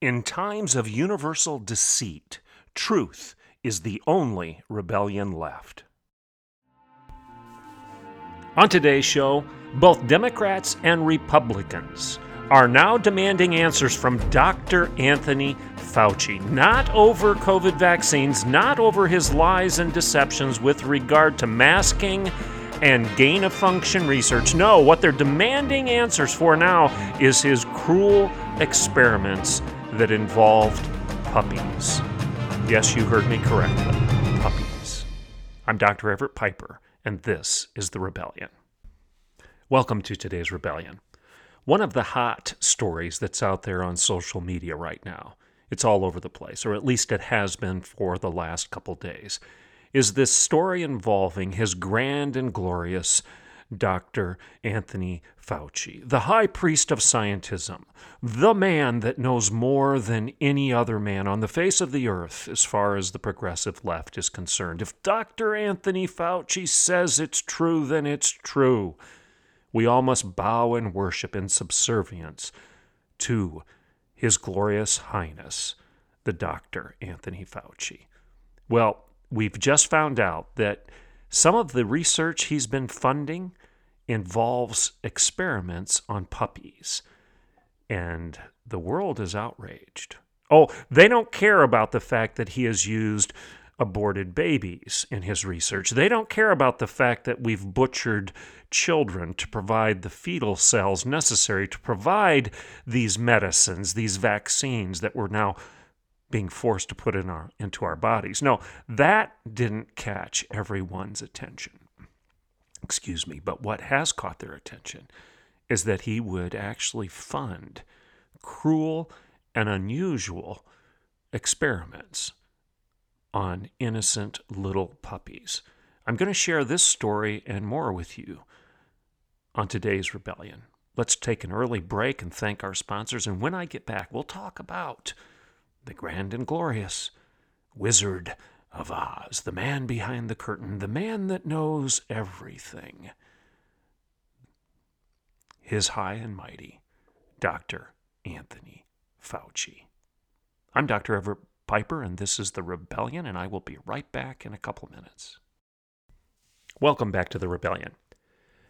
In times of universal deceit, truth is the only rebellion left. On today's show, both Democrats and Republicans are now demanding answers from Dr. Anthony Fauci, not over COVID vaccines, not over his lies and deceptions with regard to masking and gain of function research. No, what they're demanding answers for now is his cruel experiments that involved puppies. Yes, you heard me correctly. Puppies. I'm Dr. Everett Piper, and this is The Rebellion. Welcome to today's Rebellion. One of the hot stories that's out there on social media right now, it's all over the place, or at least it has been for the last couple days, is this story involving his grand and glorious Dr. Anthony Fauci, the high priest of scientism, the man that knows more than any other man on the face of the earth as far as the progressive left is concerned. If Dr. Anthony Fauci says it's true, then it's true. We all must bow and worship in subservience to His Glorious Highness, the Dr. Anthony Fauci. Well, we've just found out that some of the research he's been funding involves experiments on puppies. And the world is outraged. Oh, they don't care about the fact that he has used aborted babies in his research. They don't care about the fact that we've butchered children to provide the fetal cells necessary to provide these medicines, these vaccines that we're now being forced to put in our into our bodies. No, that didn't catch everyone's attention. Excuse me, but what has caught their attention is that he would actually fund cruel and unusual experiments on innocent little puppies. I'm going to share this story and more with you on today's Rebellion. Let's take an early break and thank our sponsors. And when I get back, we'll talk about the grand and glorious Wizard of Oz, the man behind the curtain, the man that knows everything. His high and mighty, Dr. Anthony Fauci. I'm Dr. Everett Piper, and this is The Rebellion, and I will be right back in a couple minutes. Welcome back to The Rebellion.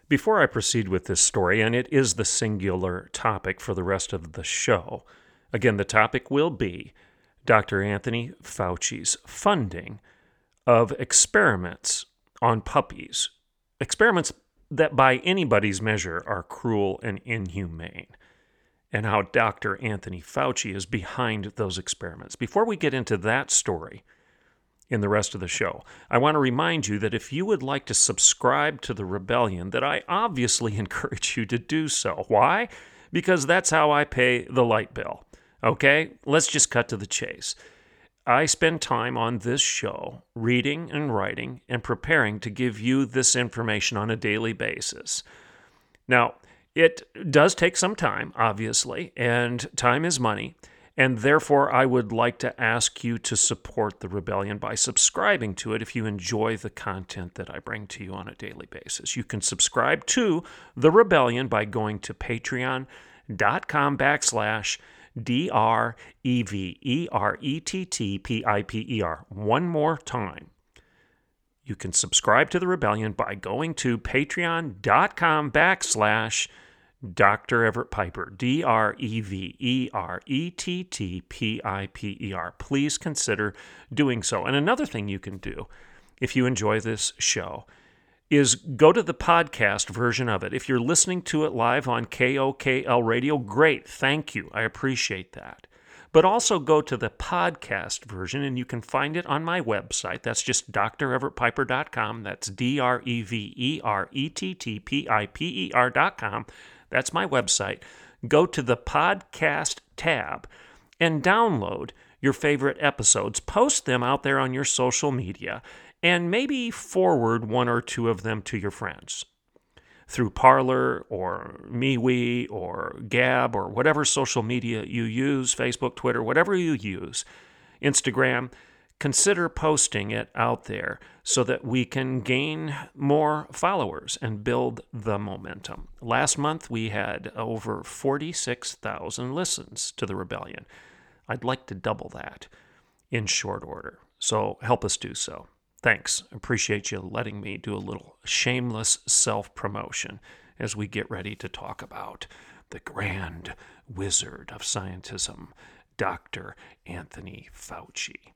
Before I proceed with this story, and it is the singular topic for the rest of the show, again, the topic will be Dr. Anthony Fauci's funding of experiments on puppies, experiments that by anybody's measure are cruel and inhumane, and how Dr. Anthony Fauci is behind those experiments. Before we get into that story, in the rest of the show. I want to remind you that if you would like to subscribe to the rebellion, that I obviously encourage you to do so. Why? Because that's how I pay the light bill. Okay, let's just cut to the chase. I spend time on this show reading and writing and preparing to give you this information on a daily basis. Now, it does take some time, obviously, and time is money. And therefore, I would like to ask you to support the rebellion by subscribing to it if you enjoy the content that I bring to you on a daily basis. You can subscribe to the rebellion by going to patreon.com backslash D R E V E R E T T P I P E R. One more time. You can subscribe to the rebellion by going to patreon.com backslash Dr. Everett Piper, D R E V E R E T T P I P E R. Please consider doing so. And another thing you can do if you enjoy this show is go to the podcast version of it. If you're listening to it live on KOKL radio, great. Thank you. I appreciate that. But also go to the podcast version and you can find it on my website. That's just dreverettpiper.com. That's D R E V E R E T T P I P E R.com. That's my website. Go to the podcast tab and download your favorite episodes, post them out there on your social media, and maybe forward one or two of them to your friends through Parler or MeWe or Gab or whatever social media you use, Facebook, Twitter, whatever you use, Instagram, consider posting it out there so that we can gain more followers and build the momentum. Last month we had over 46,000 listens to the rebellion. I'd like to double that in short order. So help us do so. Thanks. Appreciate you letting me do a little shameless self promotion as we get ready to talk about the grand wizard of scientism, Dr. Anthony Fauci.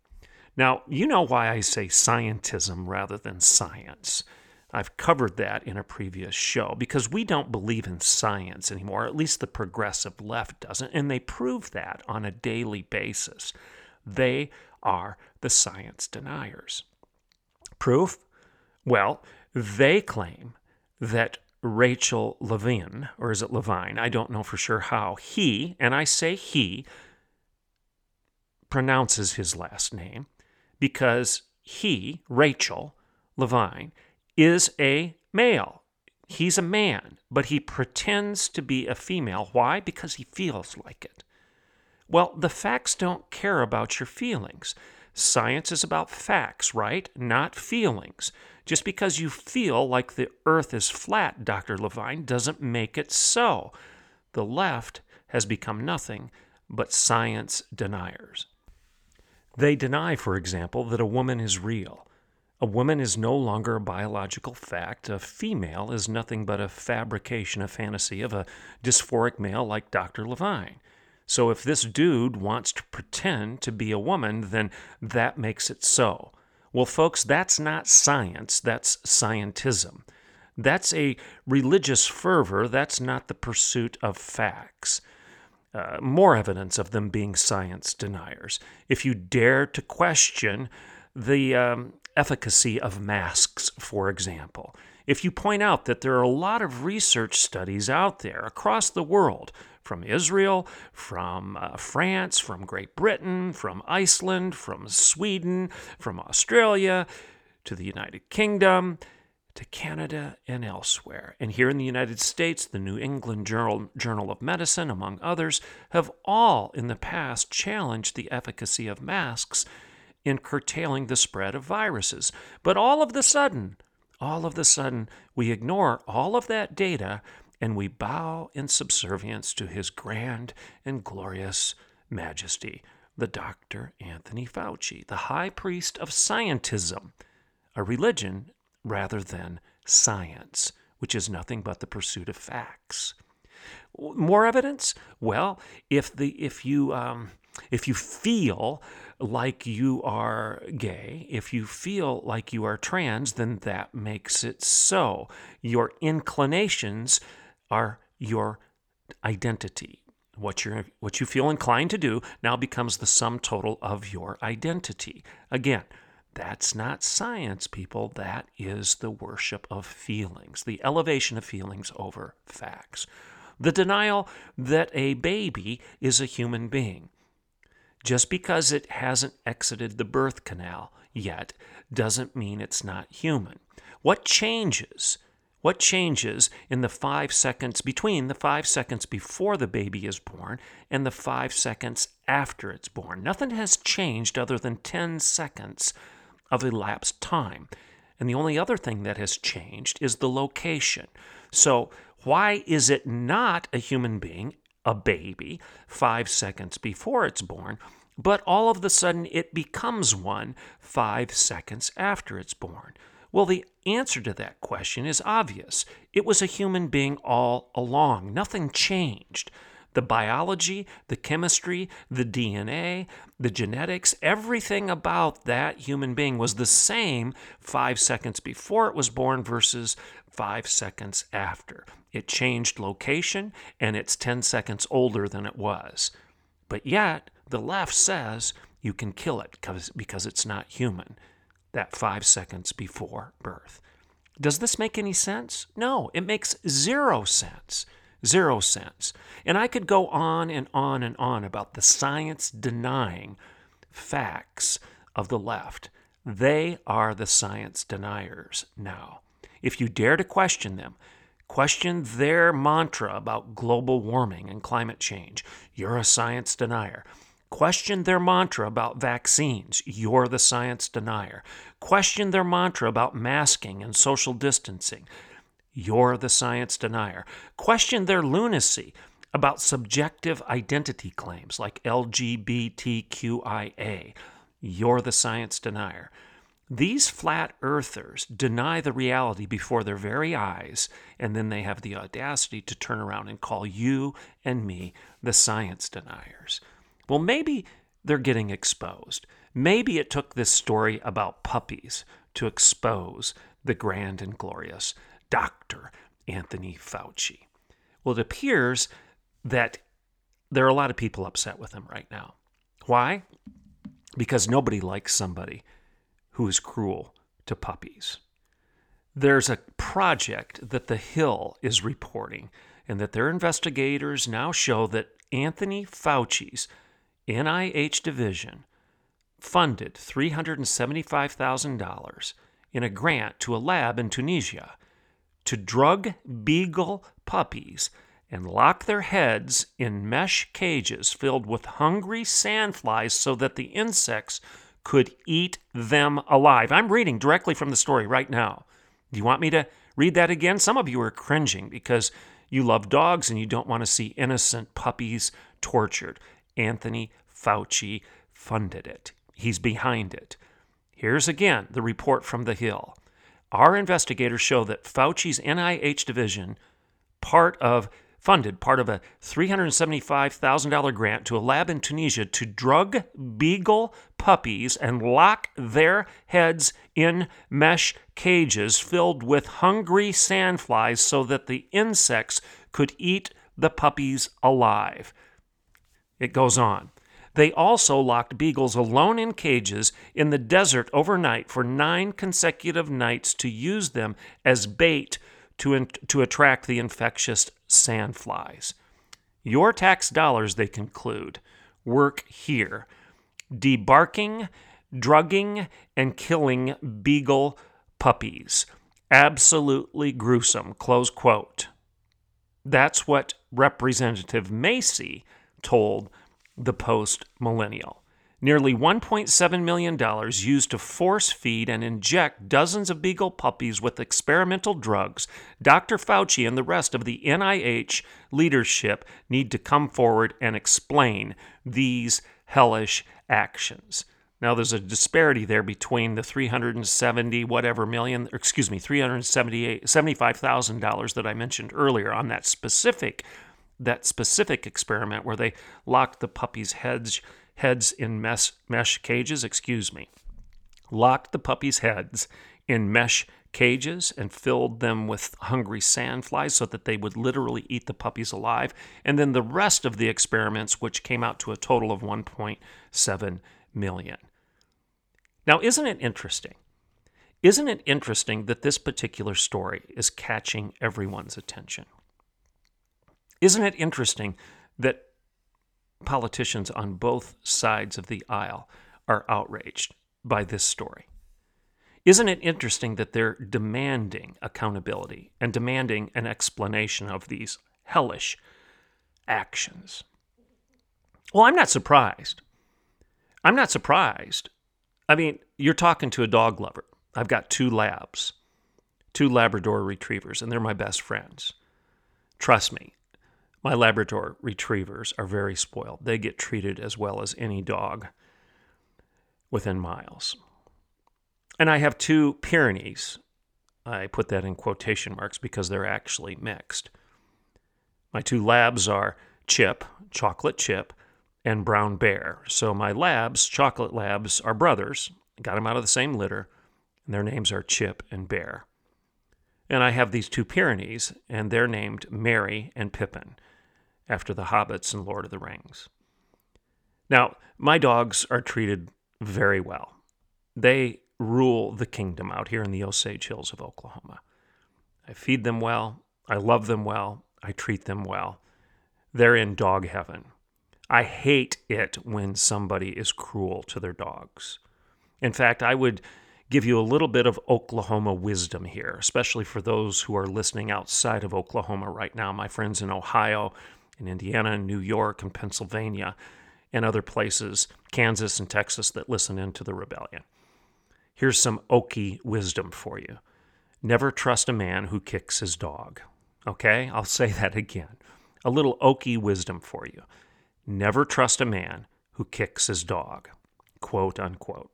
Now, you know why I say scientism rather than science. I've covered that in a previous show because we don't believe in science anymore, at least the progressive left doesn't, and they prove that on a daily basis. They are the science deniers. Proof? Well, they claim that Rachel Levine, or is it Levine? I don't know for sure how. He, and I say he, pronounces his last name because he, Rachel Levine, is a male. He's a man, but he pretends to be a female. Why? Because he feels like it. Well, the facts don't care about your feelings. Science is about facts, right? Not feelings. Just because you feel like the earth is flat, Dr. Levine, doesn't make it so. The left has become nothing but science deniers. They deny, for example, that a woman is real. A woman is no longer a biological fact. A female is nothing but a fabrication, a fantasy of a dysphoric male like Dr. Levine. So if this dude wants to pretend to be a woman, then that makes it so. Well, folks, that's not science, that's scientism. That's a religious fervor, that's not the pursuit of facts. Uh, more evidence of them being science deniers. If you dare to question the um, efficacy of masks, for example, if you point out that there are a lot of research studies out there across the world from Israel, from uh, France, from Great Britain, from Iceland, from Sweden, from Australia, to the United Kingdom, to Canada, and elsewhere. And here in the United States, the New England Journal, Journal of Medicine, among others, have all in the past challenged the efficacy of masks in curtailing the spread of viruses. But all of the sudden, all of the sudden, we ignore all of that data and we bow in subservience to his grand and glorious majesty, the Dr. Anthony Fauci, the high priest of scientism, a religion rather than science, which is nothing but the pursuit of facts. More evidence? Well, if the if you um, if you feel like you are gay, if you feel like you are trans, then that makes it so. Your inclinations are your identity. What, you what you feel inclined to do now becomes the sum total of your identity. Again, that's not science, people. That is the worship of feelings, the elevation of feelings over facts. The denial that a baby is a human being. Just because it hasn't exited the birth canal yet doesn't mean it's not human. What changes what changes in the five seconds between the five seconds before the baby is born and the five seconds after it's born? Nothing has changed other than 10 seconds of elapsed time. And the only other thing that has changed is the location. So, why is it not a human being, a baby, five seconds before it's born, but all of a sudden it becomes one five seconds after it's born? Well, the answer to that question is obvious. It was a human being all along. Nothing changed. The biology, the chemistry, the DNA, the genetics, everything about that human being was the same five seconds before it was born versus five seconds after. It changed location and it's 10 seconds older than it was. But yet, the left says you can kill it because, because it's not human that five seconds before birth. Does this make any sense? No, it makes zero sense. Zero sense. And I could go on and on and on about the science denying facts of the left. They are the science deniers now. If you dare to question them, question their mantra about global warming and climate change, you're a science denier. Question their mantra about vaccines, you're the science denier. Question their mantra about masking and social distancing, you're the science denier. Question their lunacy about subjective identity claims like LGBTQIA. You're the science denier. These flat earthers deny the reality before their very eyes, and then they have the audacity to turn around and call you and me the science deniers. Well, maybe they're getting exposed. Maybe it took this story about puppies to expose the grand and glorious Dr. Anthony Fauci. Well, it appears that there are a lot of people upset with him right now. Why? Because nobody likes somebody who is cruel to puppies. There's a project that The Hill is reporting, and that their investigators now show that Anthony Fauci's NIH division funded $375,000 in a grant to a lab in Tunisia to drug beagle puppies and lock their heads in mesh cages filled with hungry sandflies so that the insects could eat them alive. I'm reading directly from the story right now. Do you want me to read that again? Some of you are cringing because you love dogs and you don't want to see innocent puppies tortured. Anthony Fauci funded it, he's behind it. Here's again the report from The Hill. Our investigators show that Fauci's NIH division, part of funded part of a $375,000 grant to a lab in Tunisia to drug beagle puppies and lock their heads in mesh cages filled with hungry sandflies so that the insects could eat the puppies alive. It goes on. They also locked beagles alone in cages in the desert overnight for nine consecutive nights to use them as bait to, in, to attract the infectious sandflies. Your tax dollars, they conclude, work here, debarking, drugging, and killing beagle puppies. Absolutely gruesome. Close quote. That's what Representative Macy told the post millennial. Nearly $1.7 million used to force feed and inject dozens of beagle puppies with experimental drugs. Dr. Fauci and the rest of the NIH leadership need to come forward and explain these hellish actions. Now, there's a disparity there between the 370 whatever million, excuse me, $375,000 that I mentioned earlier on that specific that specific experiment where they locked the puppies' heads heads in mesh, mesh cages, excuse me, locked the puppies' heads in mesh cages and filled them with hungry sandflies so that they would literally eat the puppies alive. And then the rest of the experiments, which came out to a total of 1.7 million. Now, isn't it interesting? Isn't it interesting that this particular story is catching everyone's attention? Isn't it interesting that politicians on both sides of the aisle are outraged by this story? Isn't it interesting that they're demanding accountability and demanding an explanation of these hellish actions? Well, I'm not surprised. I'm not surprised. I mean, you're talking to a dog lover. I've got two labs, two Labrador retrievers, and they're my best friends. Trust me, my Labrador retrievers are very spoiled. They get treated as well as any dog within miles. And I have two Pyrenees. I put that in quotation marks because they're actually mixed. My two labs are Chip, chocolate chip, and brown bear. So my labs, chocolate labs, are brothers. I Got them out of the same litter, and their names are Chip and Bear. And I have these two Pyrenees, and they're named Merry and Pippin after the hobbits and Lord of the Rings. Now, my dogs are treated very well. They rule the kingdom out here in the Osage Hills of Oklahoma. I feed them well, I love them well, I treat them well. They're in dog heaven. I hate it when somebody is cruel to their dogs. In fact, I would give you a little bit of Oklahoma wisdom here, especially for those who are listening outside of Oklahoma right now, my friends in Ohio, in Indiana, and New York, and Pennsylvania, and other places, Kansas and Texas, that listen into the rebellion. Here's some Okie wisdom for you. Never trust a man who kicks his dog. Okay, I'll say that again. A little Okie wisdom for you. Never trust a man who kicks his dog. Quote unquote.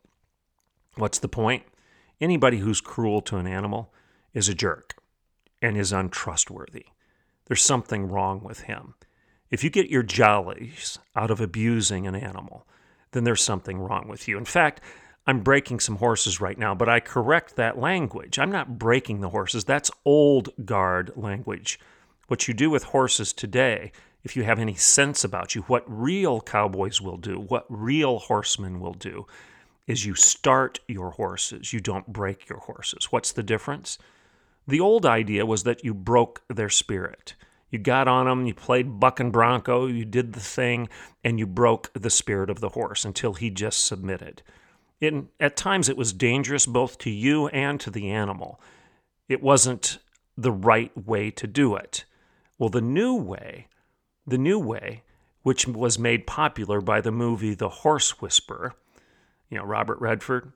What's the point? Anybody who's cruel to an animal is a jerk and is untrustworthy. There's something wrong with him. If you get your jollies out of abusing an animal, then there's something wrong with you. In fact, I'm breaking some horses right now, but I correct that language. I'm not breaking the horses. That's old guard language. What you do with horses today, if you have any sense about you, what real cowboys will do, what real horsemen will do, is you start your horses. You don't break your horses. What's the difference? The old idea was that you broke their spirit. You got on him, you played buck and bronco, you did the thing, and you broke the spirit of the horse until he just submitted. In, at times, it was dangerous both to you and to the animal. It wasn't the right way to do it. Well, the new way, the new way, which was made popular by the movie The Horse Whisperer, you know, Robert Redford.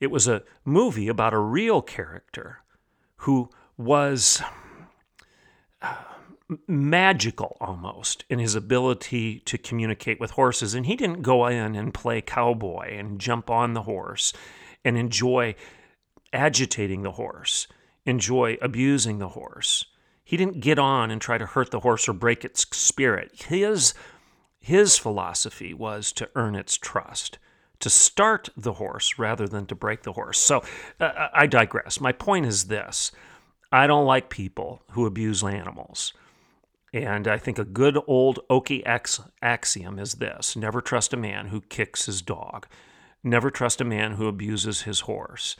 It was a movie about a real character who was uh, magical almost in his ability to communicate with horses. And he didn't go in and play cowboy and jump on the horse and enjoy agitating the horse, enjoy abusing the horse. He didn't get on and try to hurt the horse or break its spirit. His, his philosophy was to earn its trust to start the horse rather than to break the horse. So uh, I digress. My point is this I don't like people who abuse animals. And I think a good old Okie axiom is this never trust a man who kicks his dog, never trust a man who abuses his horse.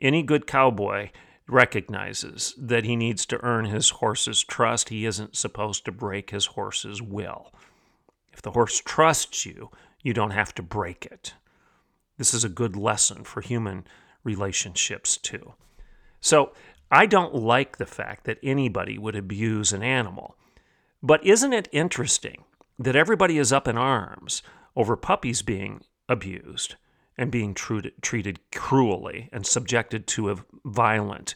Any good cowboy recognizes that he needs to earn his horse's trust. He isn't supposed to break his horse's will. If the horse trusts you, you don't have to break it. This is a good lesson for human relationships, too. So, I don't like the fact that anybody would abuse an animal. But isn't it interesting that everybody is up in arms over puppies being abused and being treated, treated cruelly and subjected to a violent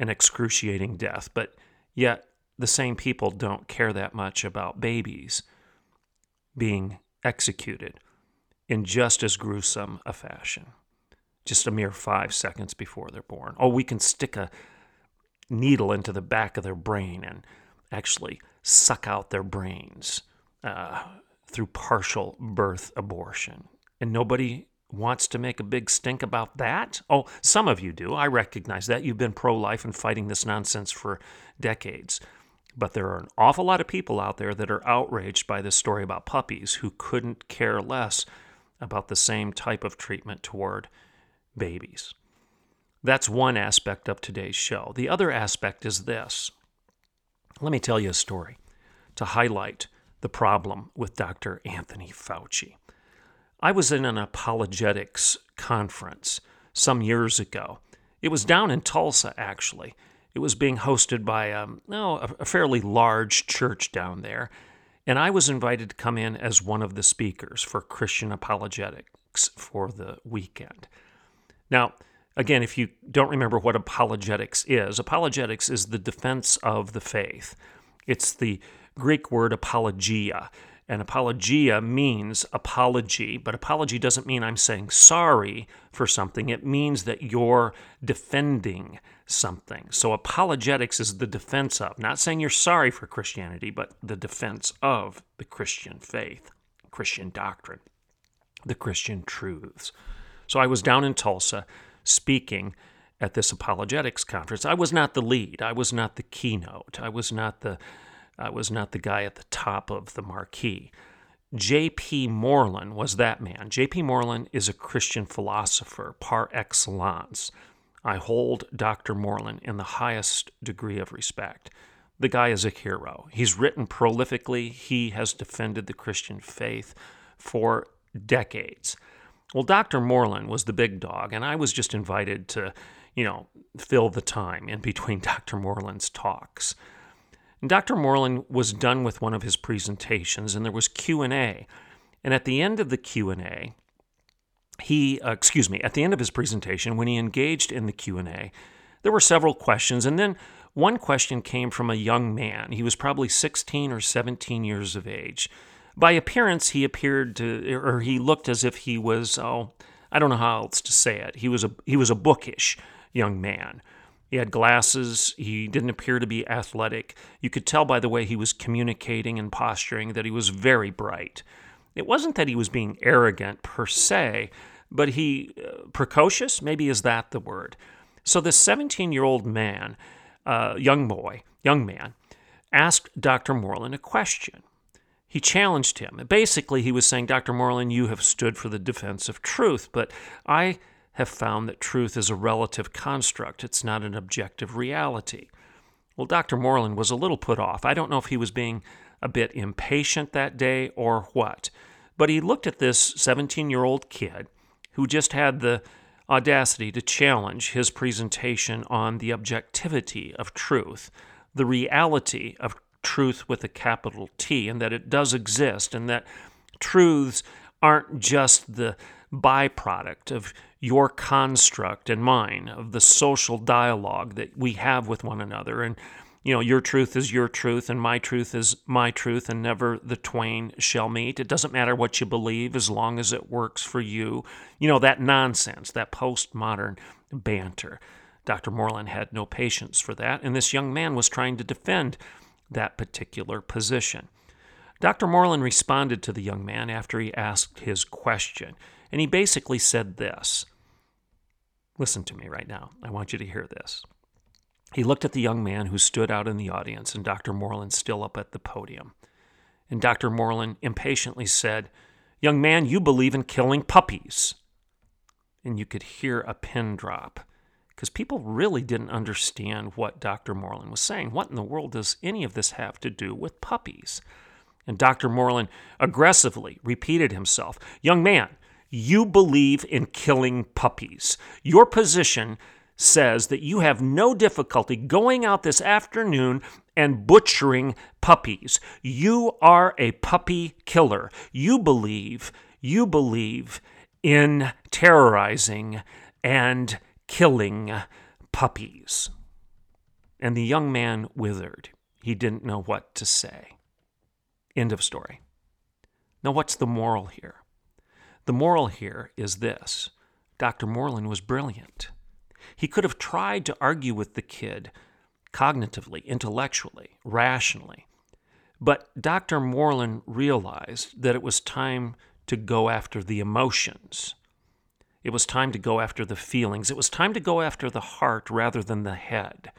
and excruciating death? But yet, the same people don't care that much about babies being executed in just as gruesome a fashion, just a mere five seconds before they're born. Oh, we can stick a needle into the back of their brain and actually suck out their brains uh, through partial birth abortion. And nobody wants to make a big stink about that? Oh, some of you do. I recognize that. You've been pro life and fighting this nonsense for decades. But there are an awful lot of people out there that are outraged by this story about puppies who couldn't care less about the same type of treatment toward babies. That's one aspect of today's show. The other aspect is this. Let me tell you a story to highlight the problem with Dr. Anthony Fauci. I was in an apologetics conference some years ago. It was down in Tulsa, actually. It was being hosted by um, oh, a fairly large church down there. And I was invited to come in as one of the speakers for Christian apologetics for the weekend. Now, again, if you don't remember what apologetics is, apologetics is the defense of the faith. It's the Greek word apologia. And apologia means apology, but apology doesn't mean I'm saying sorry for something. It means that you're defending something. So apologetics is the defense of, not saying you're sorry for Christianity, but the defense of the Christian faith, Christian doctrine, the Christian truths. So I was down in Tulsa speaking at this apologetics conference. I was not the lead. I was not the keynote. I was not the I was not the guy at the top of the marquee. J.P. Moreland was that man. J.P. Moreland is a Christian philosopher par excellence. I hold Dr. Moreland in the highest degree of respect. The guy is a hero. He's written prolifically, he has defended the Christian faith for decades. Well, Dr. Moreland was the big dog, and I was just invited to, you know, fill the time in between Dr. Moreland's talks. And Dr. Moreland was done with one of his presentations, and there was Q&A. And at the end of the Q&A, he, uh, excuse me, at the end of his presentation, when he engaged in the Q&A, there were several questions, and then one question came from a young man. He was probably 16 or 17 years of age. By appearance, he appeared to, or he looked as if he was, oh, I don't know how else to say it. He was a he was a bookish young man. He had glasses. He didn't appear to be athletic. You could tell by the way he was communicating and posturing that he was very bright. It wasn't that he was being arrogant per se, but he, uh, precocious, maybe is that the word. So this 17 year old man, uh, young boy, young man, asked Dr. Moreland a question. He challenged him. Basically, he was saying, Dr. Moreland, you have stood for the defense of truth, but I have found that truth is a relative construct. It's not an objective reality. Well, Dr. Moreland was a little put off. I don't know if he was being a bit impatient that day or what, but he looked at this 17 year old kid who just had the audacity to challenge his presentation on the objectivity of truth, the reality of truth with a capital T, and that it does exist, and that truths aren't just the byproduct of your construct and mine, of the social dialogue that we have with one another. And, you know, your truth is your truth, and my truth is my truth, and never the twain shall meet. It doesn't matter what you believe as long as it works for you. You know, that nonsense, that postmodern banter. Dr. Moreland had no patience for that, and this young man was trying to defend that particular position. Dr. Moreland responded to the young man after he asked his question, and he basically said this Listen to me right now. I want you to hear this. He looked at the young man who stood out in the audience, and Dr. Moreland still up at the podium. And Dr. Moreland impatiently said, Young man, you believe in killing puppies. And you could hear a pin drop because people really didn't understand what Dr. Moreland was saying. What in the world does any of this have to do with puppies? And Dr. Moreland aggressively repeated himself Young man, you believe in killing puppies. Your position says that you have no difficulty going out this afternoon and butchering puppies. You are a puppy killer. You believe, you believe in terrorizing and killing puppies. And the young man withered. He didn't know what to say. End of story. Now, what's the moral here? The moral here is this Dr. Moreland was brilliant. He could have tried to argue with the kid cognitively, intellectually, rationally. But Dr. Moreland realized that it was time to go after the emotions it was time to go after the feelings. It was time to go after the heart rather than the head.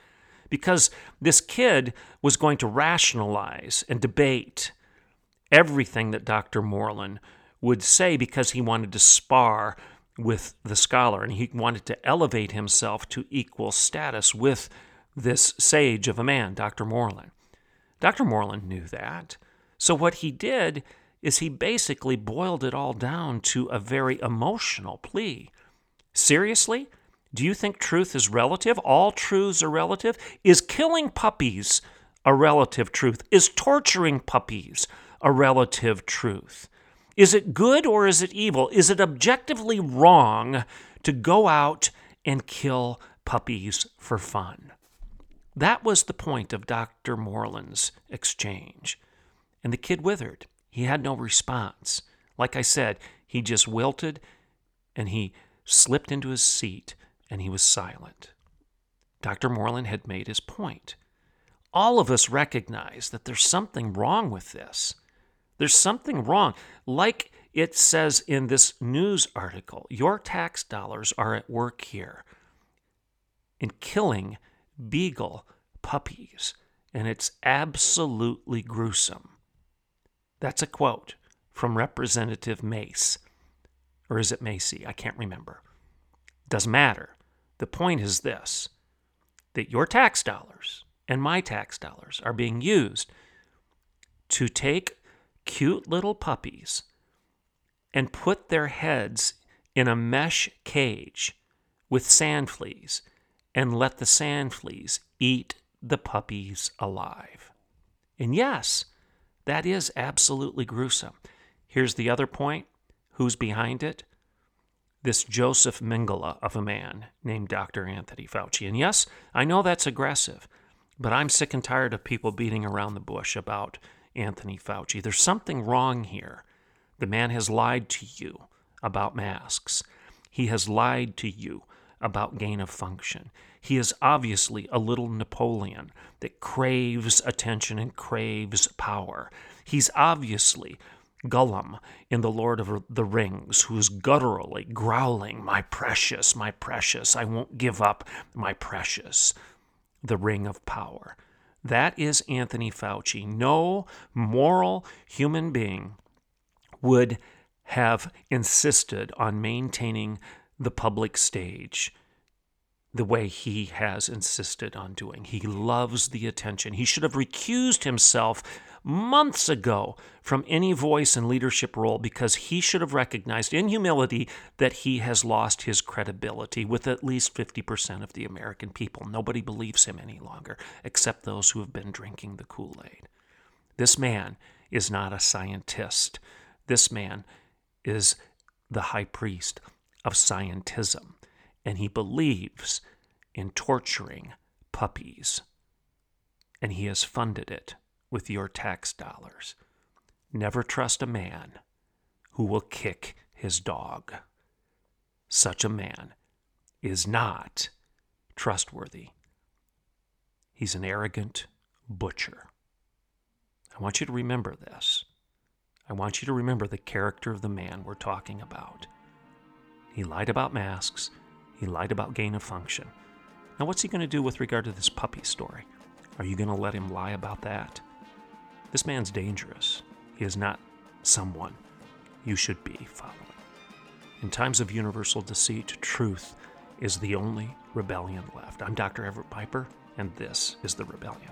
Because this kid was going to rationalize and debate everything that Dr. Moreland would say because he wanted to spar with the scholar and he wanted to elevate himself to equal status with this sage of a man, Dr. Moreland. Dr. Moreland knew that. So what he did is he basically boiled it all down to a very emotional plea. Seriously? Do you think truth is relative? All truths are relative? Is killing puppies a relative truth? Is torturing puppies a relative truth? Is it good or is it evil? Is it objectively wrong to go out and kill puppies for fun? That was the point of Dr. Moreland's exchange. And the kid withered. He had no response. Like I said, he just wilted and he slipped into his seat and he was silent. Dr. Moreland had made his point. All of us recognize that there's something wrong with this. There's something wrong. Like it says in this news article, your tax dollars are at work here in killing beagle puppies, and it's absolutely gruesome. That's a quote from Representative Mace. Or is it Macy? I can't remember. Doesn't matter. The point is this that your tax dollars and my tax dollars are being used to take cute little puppies and put their heads in a mesh cage with sand fleas and let the sand fleas eat the puppies alive. And yes, that is absolutely gruesome. Here's the other point who's behind it? This Joseph Mengele of a man named Dr. Anthony Fauci. And yes, I know that's aggressive, but I'm sick and tired of people beating around the bush about Anthony Fauci. There's something wrong here. The man has lied to you about masks. He has lied to you about gain of function. He is obviously a little Napoleon that craves attention and craves power. He's obviously Gollum in The Lord of the Rings, who's gutturally growling, My precious, my precious, I won't give up my precious, the ring of power. That is Anthony Fauci. No moral human being would have insisted on maintaining the public stage the way he has insisted on doing. He loves the attention. He should have recused himself months ago from any voice and leadership role because he should have recognized in humility that he has lost his credibility with at least 50% of the American people. Nobody believes him any longer, except those who have been drinking the Kool Aid. This man is not a scientist. This man is the high priest of scientism, and he believes in torturing puppies, and he has funded it with your tax dollars. Never trust a man who will kick his dog. Such a man is not trustworthy. He's an arrogant butcher. I want you to remember this. I want you to remember the character of the man we're talking about. He lied about masks. He lied about gain of function. Now, what's he going to do with regard to this puppy story? Are you going to let him lie about that? This man's dangerous. He is not someone you should be following. In times of universal deceit, truth is the only rebellion left. I'm Dr. Everett Piper, and this is The Rebellion.